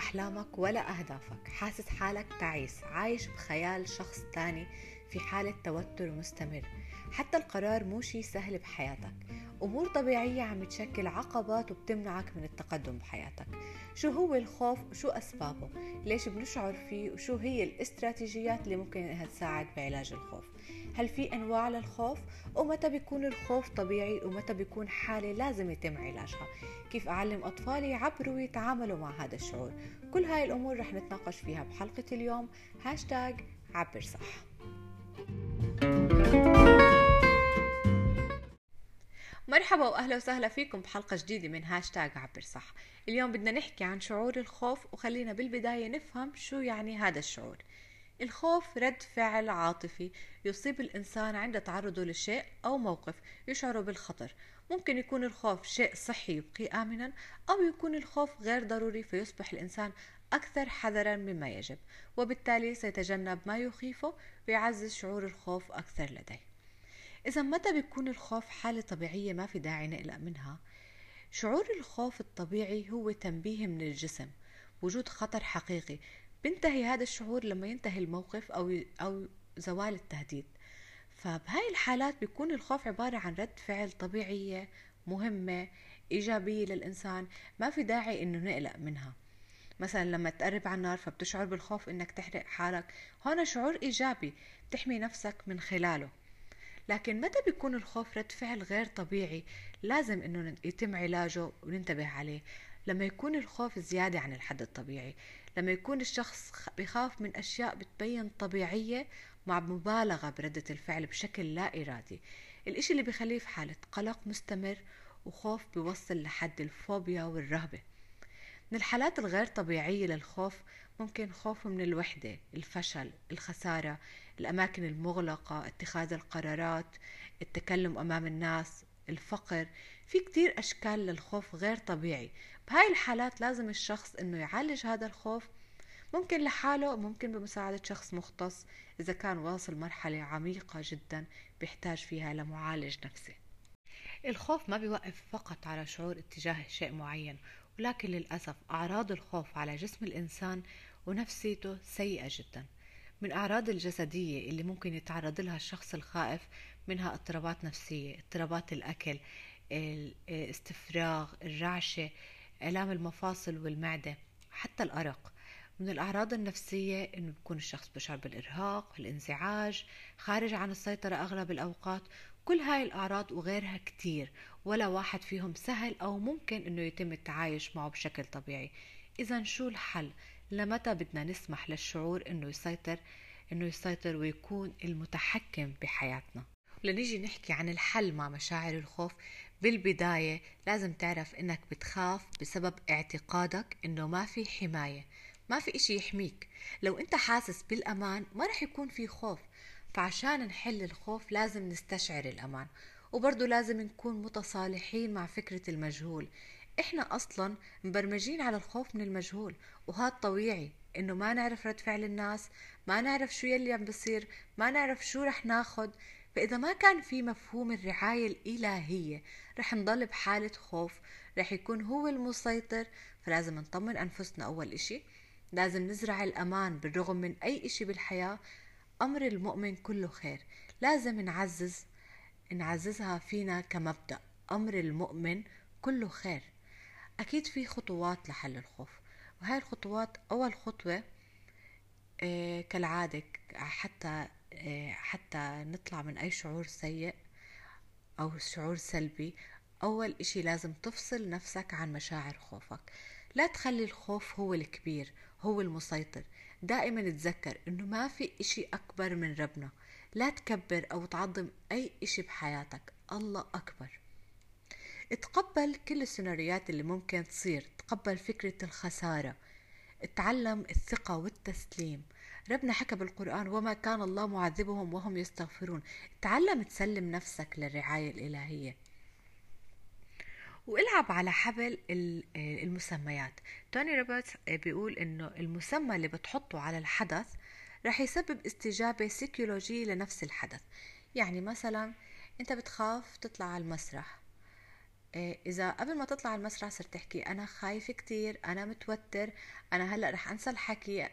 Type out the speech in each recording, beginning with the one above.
أحلامك ولا أهدافك. حاسس حالك تعيس. عايش بخيال شخص تاني في حالة توتر مستمر. حتى القرار مو شي سهل بحياتك. أمور طبيعية عم تشكل عقبات وبتمنعك من التقدم بحياتك. شو هو الخوف؟ وشو أسبابه؟ ليش بنشعر فيه؟ وشو هي الاستراتيجيات اللي ممكن إنها تساعد بعلاج الخوف؟ هل في أنواع للخوف؟ ومتى بيكون الخوف طبيعي؟ ومتى بيكون حالة لازم يتم علاجها؟ كيف أعلم أطفالي يعبروا ويتعاملوا مع هذا الشعور؟ كل هاي الأمور رح نتناقش فيها بحلقة اليوم. هاشتاج عبر صح. مرحبا وأهلا وسهلا فيكم بحلقة جديدة من هاشتاج عبر صح. اليوم بدنا نحكي عن شعور الخوف وخلينا بالبداية نفهم شو يعني هذا الشعور. الخوف رد فعل عاطفي يصيب الإنسان عند تعرضه لشيء أو موقف يشعر بالخطر. ممكن يكون الخوف شيء صحي يبقيه آمنا أو يكون الخوف غير ضروري فيصبح الإنسان أكثر حذرا مما يجب وبالتالي سيتجنب ما يخيفه ويعزز شعور الخوف أكثر لديه. إذا متى بيكون الخوف حالة طبيعية ما في داعي نقلق منها؟ شعور الخوف الطبيعي هو تنبيه من الجسم وجود خطر حقيقي بينتهي هذا الشعور لما ينتهي الموقف أو أو زوال التهديد. فبهاي الحالات بيكون الخوف عبارة عن رد فعل طبيعية مهمة إيجابية للإنسان ما في داعي إنه نقلق منها. مثلا لما تقرب على النار فبتشعر بالخوف إنك تحرق حالك. هون شعور إيجابي بتحمي نفسك من خلاله. لكن متى بيكون الخوف رد فعل غير طبيعي؟ لازم إنه يتم علاجه وننتبه عليه. لما يكون الخوف زيادة عن الحد الطبيعي. لما يكون الشخص بخاف من أشياء بتبين طبيعية مع مبالغة بردة الفعل بشكل لا إرادي. الإشي اللي بيخليه في حالة قلق مستمر وخوف بيوصل لحد الفوبيا والرهبة. من الحالات الغير طبيعية للخوف ممكن خوف من الوحدة الفشل الخسارة الأماكن المغلقة اتخاذ القرارات التكلم أمام الناس الفقر. في كتير أشكال للخوف غير طبيعي. بهاي الحالات لازم الشخص إنه يعالج هذا الخوف. ممكن لحاله ممكن بمساعدة شخص مختص. إذا كان واصل مرحلة عميقة جدا بيحتاج فيها لمعالج نفسي. الخوف ما بيوقف فقط على شعور اتجاه شيء معين. ولكن للأسف أعراض الخوف على جسم الإنسان ونفسيته سيئة جدا. من أعراض الجسدية اللي ممكن يتعرض لها الشخص الخائف منها اضطرابات نفسية اضطرابات الأكل الاستفراغ الرعشة آلام المفاصل والمعدة حتى الأرق. من الأعراض النفسية إنه بيكون الشخص بشعر بالإرهاق الانزعاج خارج عن السيطرة أغلب الأوقات. كل هاي الأعراض وغيرها كتير. ولا واحد فيهم سهل أو ممكن إنه يتم التعايش معه بشكل طبيعي. إذا شو الحل؟ لمتى بدنا نسمح للشعور إنه يسيطر إنه يسيطر ويكون المتحكم بحياتنا؟ لنيجي نحكي عن الحل مع مشاعر الخوف. بالبداية لازم تعرف إنك بتخاف بسبب اعتقادك إنه ما في حماية ما في إشي يحميك. لو أنت حاسس بالأمان ما رح يكون في خوف. فعشان نحل الخوف لازم نستشعر الأمان. وبرضه لازم نكون متصالحين مع فكرة المجهول. إحنا أصلا مبرمجين على الخوف من المجهول وهذا طبيعي إنه ما نعرف رد فعل الناس ما نعرف شو يلي عم بصير ما نعرف شو رح ناخد. فإذا ما كان في مفهوم الرعاية الإلهية رح نضل بحالة خوف رح يكون هو المسيطر. فلازم نطمن أنفسنا. أول إشي لازم نزرع الأمان بالرغم من أي إشي بالحياة. أمر المؤمن كله خير. لازم نعزز نعززها فينا كمبدأ. أمر المؤمن كله خير. أكيد في خطوات لحل الخوف وهاي الخطوات أول خطوة آه، كالعادة حتى آه، حتى نطلع من أي شعور سيء أو شعور سلبي أول إشي لازم تفصل نفسك عن مشاعر خوفك. لا تخلي الخوف هو الكبير هو المسيطر. دائما تذكر إنه ما في إشي أكبر من ربنا. لا تكبر أو تعظم أي إشي بحياتك. الله أكبر. تقبل كل السيناريوهات اللي ممكن تصير. تقبل فكرة الخسارة. اتعلم الثقة والتسليم. ربنا حكى بالقرآن وما كان الله معذبهم وهم يستغفرون. تعلم تسلم نفسك للرعاية الإلهية. والعب على حبل المسميات. توني روبرتس بيقول إنه المسمى اللي بتحطه على الحدث رح يسبب استجابة سيكولوجية لنفس الحدث. يعني مثلا أنت بتخاف تطلع على المسرح. إيه، إذا قبل ما تطلع المسرح صرت تحكي أنا خايف كتير أنا متوتر أنا هلأ رح أنسى الحكي.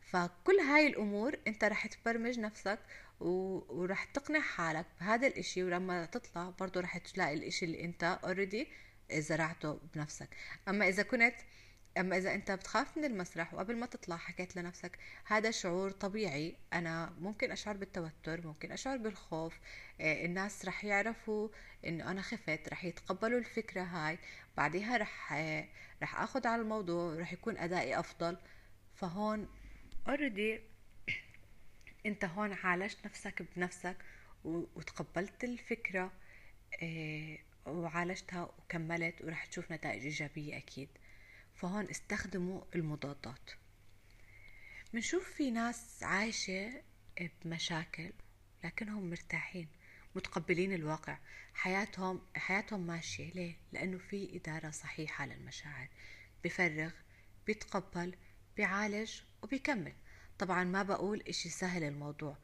فكل هاي الأمور أنت رح تبرمج نفسك ورح تقنع حالك بهذا الإشي. ولما تطلع برضو رح تلاقي الإشي اللي أنت اوريدي زرعته بنفسك. أما إذا كنت أما إذا أنت بتخاف من المسرح وقبل ما تطلع حكيت لنفسك هذا شعور طبيعي أنا ممكن أشعر بالتوتر ممكن أشعر بالخوف آه، الناس رح يعرفوا إنه أنا خفت رح يتقبلوا الفكرة هاي بعدها رح آه، رح آخذ على الموضوع رح يكون أدائي أفضل. فهون اوريدي أنت هون عالجت نفسك بنفسك وتقبلت الفكرة آه، وعالجتها وكملت ورح تشوف نتائج إيجابية أكيد. فهون استخدموا المضادات. منشوف في ناس عايشة بمشاكل لكنهم مرتاحين متقبلين الواقع. حياتهم حياتهم ماشية ليه؟ لأنه في إدارة صحيحة للمشاعر. بفرغ بيتقبل بيعالج وبيكمل. طبعا ما بقول إشي سهل الموضوع.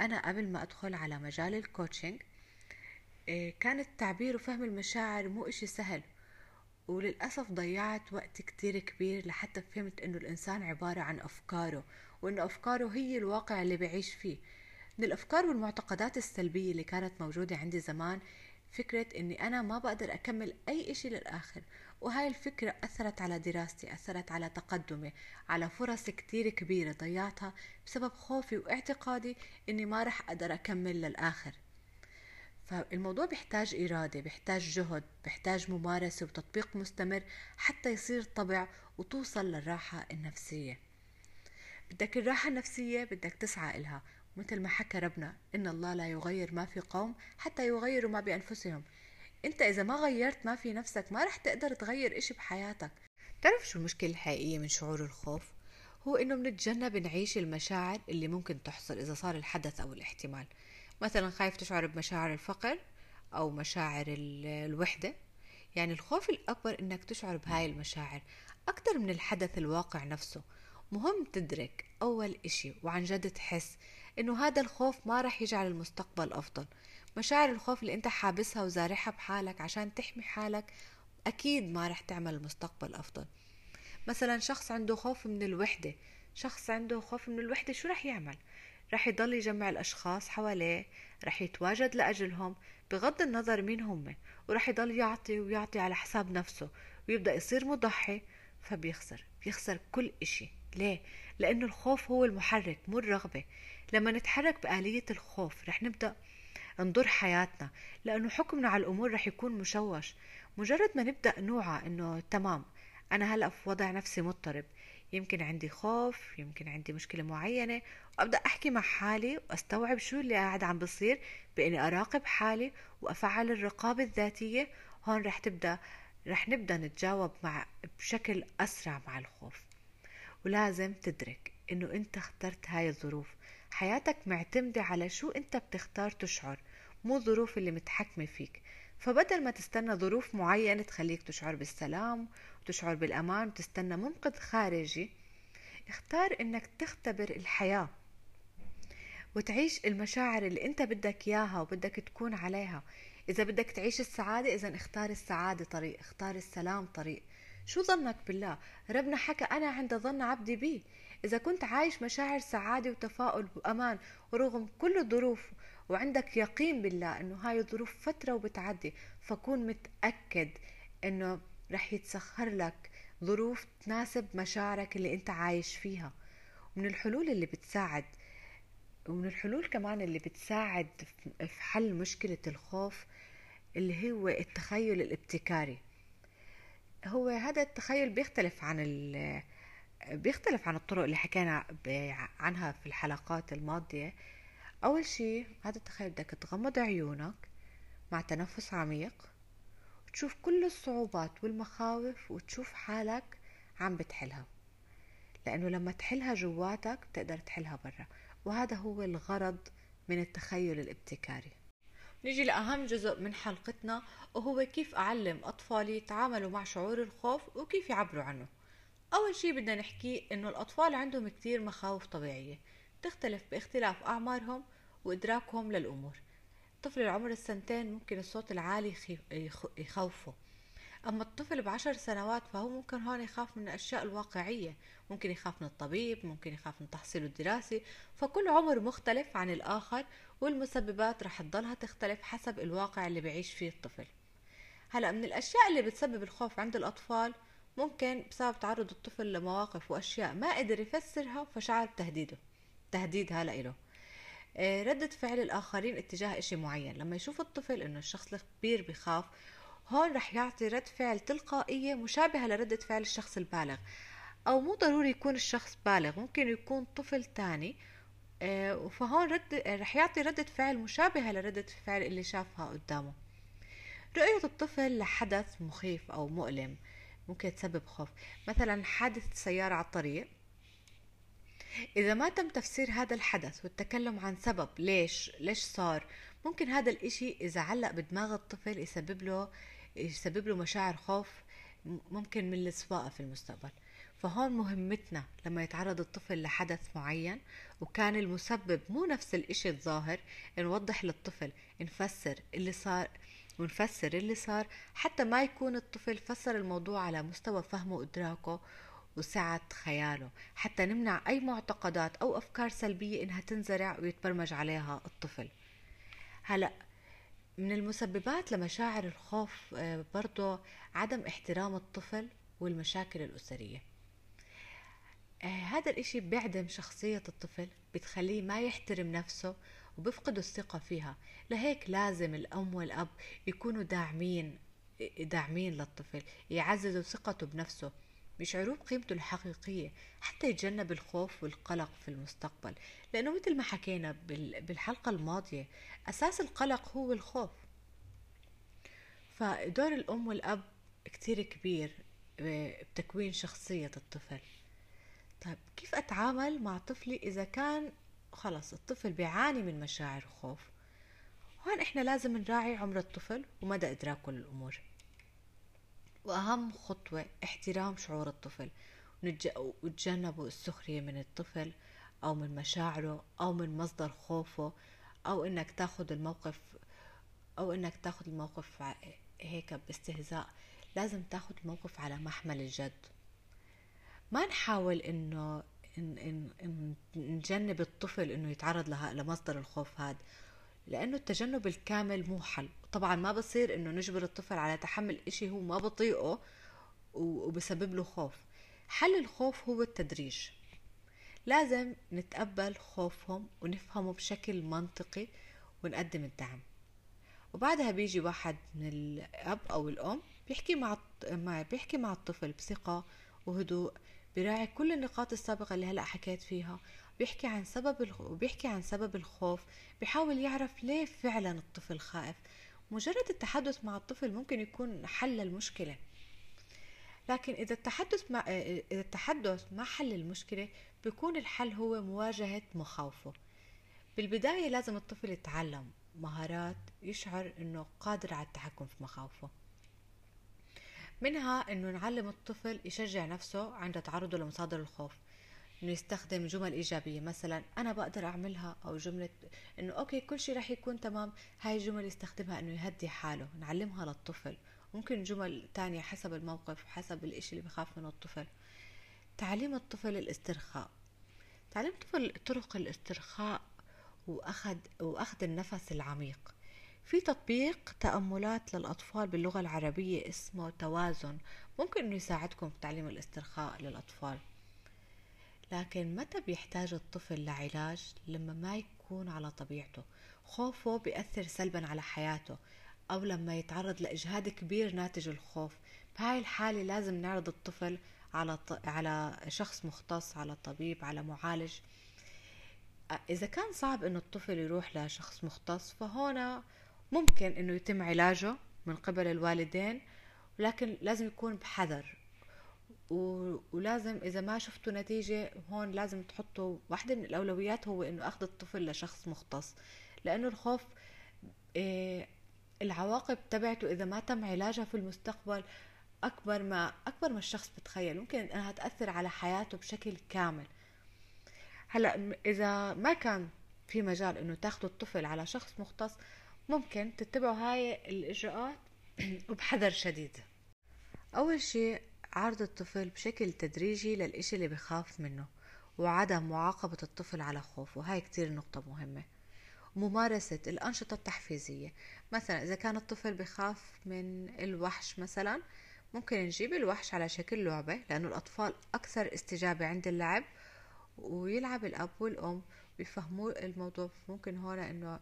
أنا قبل ما أدخل على مجال الكوتشنج إيه، كان التعبير وفهم المشاعر مو إشي سهل. وللأسف ضيعت وقت كتير كبير لحتى فهمت إنه الإنسان عبارة عن أفكاره وإنه أفكاره هي الواقع اللي بعيش فيه. من الأفكار والمعتقدات السلبية اللي كانت موجودة عندي زمان فكرة إني أنا ما بقدر أكمل أي إشي للآخر وهاي الفكرة أثرت على دراستي أثرت على تقدمي على فرص كتير كبيرة ضيعتها بسبب خوفي واعتقادي إني ما رح أقدر أكمل للآخر. فالموضوع بيحتاج إرادة بيحتاج جهد بيحتاج ممارسة وتطبيق مستمر حتى يصير طبع وتوصل للراحة النفسية. بدك الراحة النفسية بدك تسعى إلها. مثل ما حكى ربنا إن الله لا يغير ما في قوم حتى يغيروا ما بأنفسهم. إنت إذا ما غيرت ما في نفسك ما رح تقدر تغير إشي بحياتك. تعرف شو المشكلة الحقيقية من شعور الخوف؟ هو إنه بنتجنب نعيش المشاعر اللي ممكن تحصل إذا صار الحدث أو الاحتمال. مثلا خايف تشعر بمشاعر الفقر أو مشاعر الوحدة. يعني الخوف الأكبر إنك تشعر بهاي المشاعر. أكتر من الحدث الواقع نفسه. مهم تدرك أول إشي وعن جد تحس إنه هذا الخوف ما رح يجعل المستقبل أفضل. مشاعر الخوف اللي أنت حابسها وزارعها بحالك عشان تحمي حالك أكيد ما رح تعمل المستقبل أفضل. مثلا شخص عنده خوف من الوحدة. شخص عنده خوف من الوحدة شو رح يعمل؟ رح يضل يجمع الأشخاص حواليه رح يتواجد لأجلهم بغض النظر مين هم ورح يضل يعطي ويعطي على حساب نفسه ويبدأ يصير مضحي فبيخسر بيخسر كل إشي. ليه؟ لأنه الخوف هو المحرك مو الرغبة. لما نتحرك بآلية الخوف رح نبدأ نضر حياتنا لأنه حكمنا على الأمور رح يكون مشوش. مجرد ما نبدأ نوعى إنه تمام أنا هلأ في وضع نفسي مضطرب يمكن عندي خوف يمكن عندي مشكلة معينة. وأبدأ أحكي مع حالي وأستوعب شو اللي قاعد عم بصير بإني أراقب حالي وأفعل الرقابة الذاتية. هون رح تبدأ رح نبدأ نتجاوب مع بشكل أسرع مع الخوف. ولازم تدرك إنه أنت اخترت هاي الظروف. حياتك معتمدة على شو أنت بتختار تشعر مو الظروف اللي متحكمة فيك. فبدل ما تستنى ظروف معينة تخليك تشعر بالسلام وتشعر بالأمان وتستنى منقذ خارجي اختار إنك تختبر الحياة وتعيش المشاعر اللي أنت بدك إياها وبدك تكون عليها. إذا بدك تعيش السعادة إذا اختار السعادة طريق اختار السلام طريق. شو ظنك بالله؟ ربنا حكى أنا عند ظن عبدي بي. إذا كنت عايش مشاعر سعادة وتفاؤل وأمان ورغم كل الظروف وعندك يقين بالله إنه هاي الظروف فترة وبتعدي فكون متأكد إنه رح يتسخر لك ظروف تناسب مشاعرك اللي أنت عايش فيها. ومن الحلول اللي بتساعد ومن الحلول كمان اللي بتساعد في حل مشكلة الخوف اللي هو التخيل الابتكاري. هو هذا التخيل بيختلف عن بيختلف عن الطرق اللي حكينا عنها في الحلقات الماضية. أول شي هذا التخيل بدك تغمض عيونك مع تنفس عميق وتشوف كل الصعوبات والمخاوف وتشوف حالك عم بتحلها لأنه لما تحلها جواتك بتقدر تحلها برا وهذا هو الغرض من التخيل الابتكاري. نيجي لأهم جزء من حلقتنا وهو كيف أعلم أطفالي يتعاملوا مع شعور الخوف وكيف يعبروا عنه. أول شي بدنا نحكي إنه الأطفال عندهم كتير مخاوف طبيعية تختلف باختلاف أعمارهم وإدراكهم للأمور. الطفل العمر السنتين ممكن الصوت العالي يخوفه. أما الطفل بعشر سنوات فهو ممكن هون يخاف من الأشياء الواقعية. ممكن يخاف من الطبيب ممكن يخاف من تحصيله الدراسي فكل عمر مختلف عن الآخر والمسببات رح تضلها تختلف حسب الواقع اللي بعيش فيه الطفل. هلأ من الأشياء اللي بتسبب الخوف عند الأطفال ممكن بسبب تعرض الطفل لمواقف وأشياء ما قدر يفسرها فشعر بتهديده. تهديدها لإله آه، ردة فعل الآخرين اتجاه إشي معين. لما يشوف الطفل إنه الشخص الكبير بخاف هون رح يعطي رد فعل تلقائية مشابهة لردة فعل الشخص البالغ. أو مو ضروري يكون الشخص بالغ ممكن يكون طفل تاني. آه، فهون رد رح يعطي ردة فعل مشابهة لردة الفعل اللي شافها قدامه. رؤية الطفل لحدث مخيف أو مؤلم ممكن تسبب خوف. مثلا حادث سيارة على الطريق. إذا ما تم تفسير هذا الحدث والتكلم عن سبب ليش ليش صار ممكن هذا الإشي إذا علق بدماغ الطفل يسبب له يسبب له مشاعر خوف ممكن من السواقة في المستقبل. فهون مهمتنا لما يتعرض الطفل لحدث معين وكان المسبب مو نفس الإشي الظاهر نوضح للطفل نفسر اللي صار ونفسر اللي صار حتى ما يكون الطفل فسر الموضوع على مستوى فهمه وإدراكه وسعة خياله. حتى نمنع أي معتقدات أو أفكار سلبية إنها تنزرع ويتبرمج عليها الطفل. هلأ من المسببات لمشاعر الخوف آه، برضو عدم احترام الطفل والمشاكل الأسرية. آه، هذا الإشي بيعدم شخصية الطفل بتخليه ما يحترم نفسه وبفقد الثقة فيها. لهيك لازم الأم والأب يكونوا داعمين داعمين للطفل يعززوا ثقته بنفسه. بيشعروه بقيمته الحقيقية حتى يتجنب الخوف والقلق في المستقبل. لأنه مثل ما حكينا بالحلقة الماضية أساس القلق هو الخوف. فدور الأم والأب كتير كبير بتكوين شخصية الطفل. طيب كيف أتعامل مع طفلي إذا كان خلص الطفل بيعاني من مشاعر خوف؟ هون إحنا لازم نراعي عمر الطفل ومدى إدراكه للأمور. وأهم خطوة احترام شعور الطفل. وتجنبوا السخرية من الطفل أو من مشاعره أو من مصدر خوفه أو إنك تاخد الموقف أو إنك تاخد الموقف هيك باستهزاء. لازم تاخد الموقف على محمل الجد. ما نحاول إنه إن إن إن نجنب الطفل إنه يتعرض لها لمصدر الخوف هذا لأنه التجنب الكامل مو حل. طبعا ما بصير إنه نجبر الطفل على تحمل إشي هو ما بطيقه وبسبب له خوف. حل الخوف هو التدريج. لازم نتقبل خوفهم ونفهمه بشكل منطقي ونقدم الدعم. وبعدها بيجي واحد من الأب أو الأم بيحكي مع بيحكي مع الطفل بثقة وهدوء بيراعي كل النقاط السابقة اللي هلأ حكيت فيها. بيحكي عن سبب الخ... بيحكي عن سبب الخوف بيحاول يعرف ليه فعلا الطفل خائف. مجرد التحدث مع الطفل ممكن يكون حل المشكلة. لكن إذا التحدث مع إذا التحدث ما حل المشكلة بيكون الحل هو مواجهة مخاوفه. بالبداية لازم الطفل يتعلم مهارات يشعر إنه قادر على التحكم في مخاوفه. منها إنه نعلم الطفل يشجع نفسه عند تعرضه لمصادر الخوف. انه يستخدم جمل إيجابية. مثلا أنا بقدر أعملها أو جملة إنه أوكي كل شيء رح يكون تمام. هاي الجمل يستخدمها إنه يهدي حاله نعلمها للطفل. ممكن جمل تانية حسب الموقف حسب الإشي اللي بخاف منه الطفل. تعليم الطفل الاسترخاء. تعليم الطفل طرق الاسترخاء وأخذ وأخذ النفس العميق. في تطبيق تأملات للأطفال باللغة العربية اسمه توازن. ممكن أنه يساعدكم في تعليم الاسترخاء للأطفال. لكن متى بيحتاج الطفل لعلاج لما ما يكون على طبيعته؟ خوفه بيأثر سلبا على حياته أو لما يتعرض لإجهاد كبير ناتج الخوف. بهاي الحالة لازم نعرض الطفل على ط... على شخص مختص على طبيب على معالج. إذا كان صعب إنه الطفل يروح لشخص مختص فهنا ممكن إنه يتم علاجه من قبل الوالدين لكن لازم يكون بحذر. ولازم إذا ما شفتوا نتيجة هون لازم تحطوا واحدة من الأولويات هو إنه أخذ الطفل لشخص مختص. لأنه الخوف إيه العواقب تبعته إذا ما تم علاجها في المستقبل أكبر ما أكبر ما الشخص بتخيل. ممكن إنها تأثر على حياته بشكل كامل. هلأ إذا ما كان في مجال إنه تاخذوا الطفل على شخص مختص ممكن تتبعوا هاي الإجراءات وبحذر شديد. أول شيء عرض الطفل بشكل تدريجي للإشي اللي بخاف منه وعدم معاقبة الطفل على خوفه. هاي كتير نقطة مهمة. ممارسة الأنشطة التحفيزية. مثلا إذا كان الطفل بخاف من الوحش مثلا ممكن نجيب الوحش على شكل لعبة لأنه الأطفال أكثر استجابة عند اللعب ويلعب الأب والأم بيفهموا الموضوع. ممكن هون إنه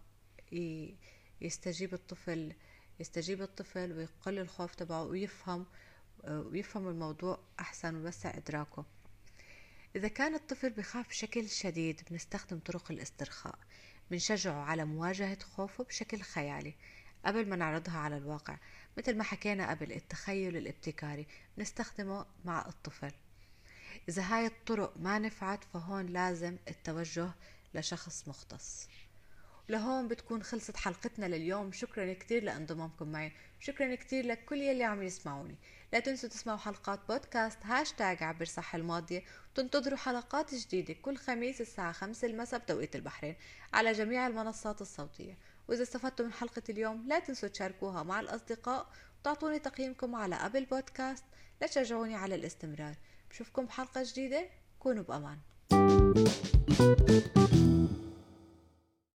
يستجيب الطفل يستجيب الطفل ويقل الخوف تبعه ويفهم ويفهم الموضوع أحسن ويوسع إدراكه. إذا كان الطفل بخاف بشكل شديد بنستخدم طرق الاسترخاء. بنشجعه على مواجهة خوفه بشكل خيالي قبل ما نعرضها على الواقع. مثل ما حكينا قبل التخيل الابتكاري بنستخدمه مع الطفل. إذا هاي الطرق ما نفعت فهون لازم التوجه لشخص مختص. لهون بتكون خلصت حلقتنا لليوم. شكرا كتير لانضمامكم معي. شكرا كتير لكل يلي عم يسمعوني. لا تنسوا تسمعوا حلقات بودكاست هاشتاج عبر صح الماضية. وتنتظروا حلقات جديدة كل خميس الساعة خمسة المساء بتوقيت البحرين على جميع المنصات الصوتية. وإذا استفدتوا من حلقة اليوم لا تنسوا تشاركوها مع الأصدقاء وتعطوني تقييمكم على أبل بودكاست. لتشجعوني على الاستمرار. بشوفكم بحلقة جديدة. كونوا بأمان. thank you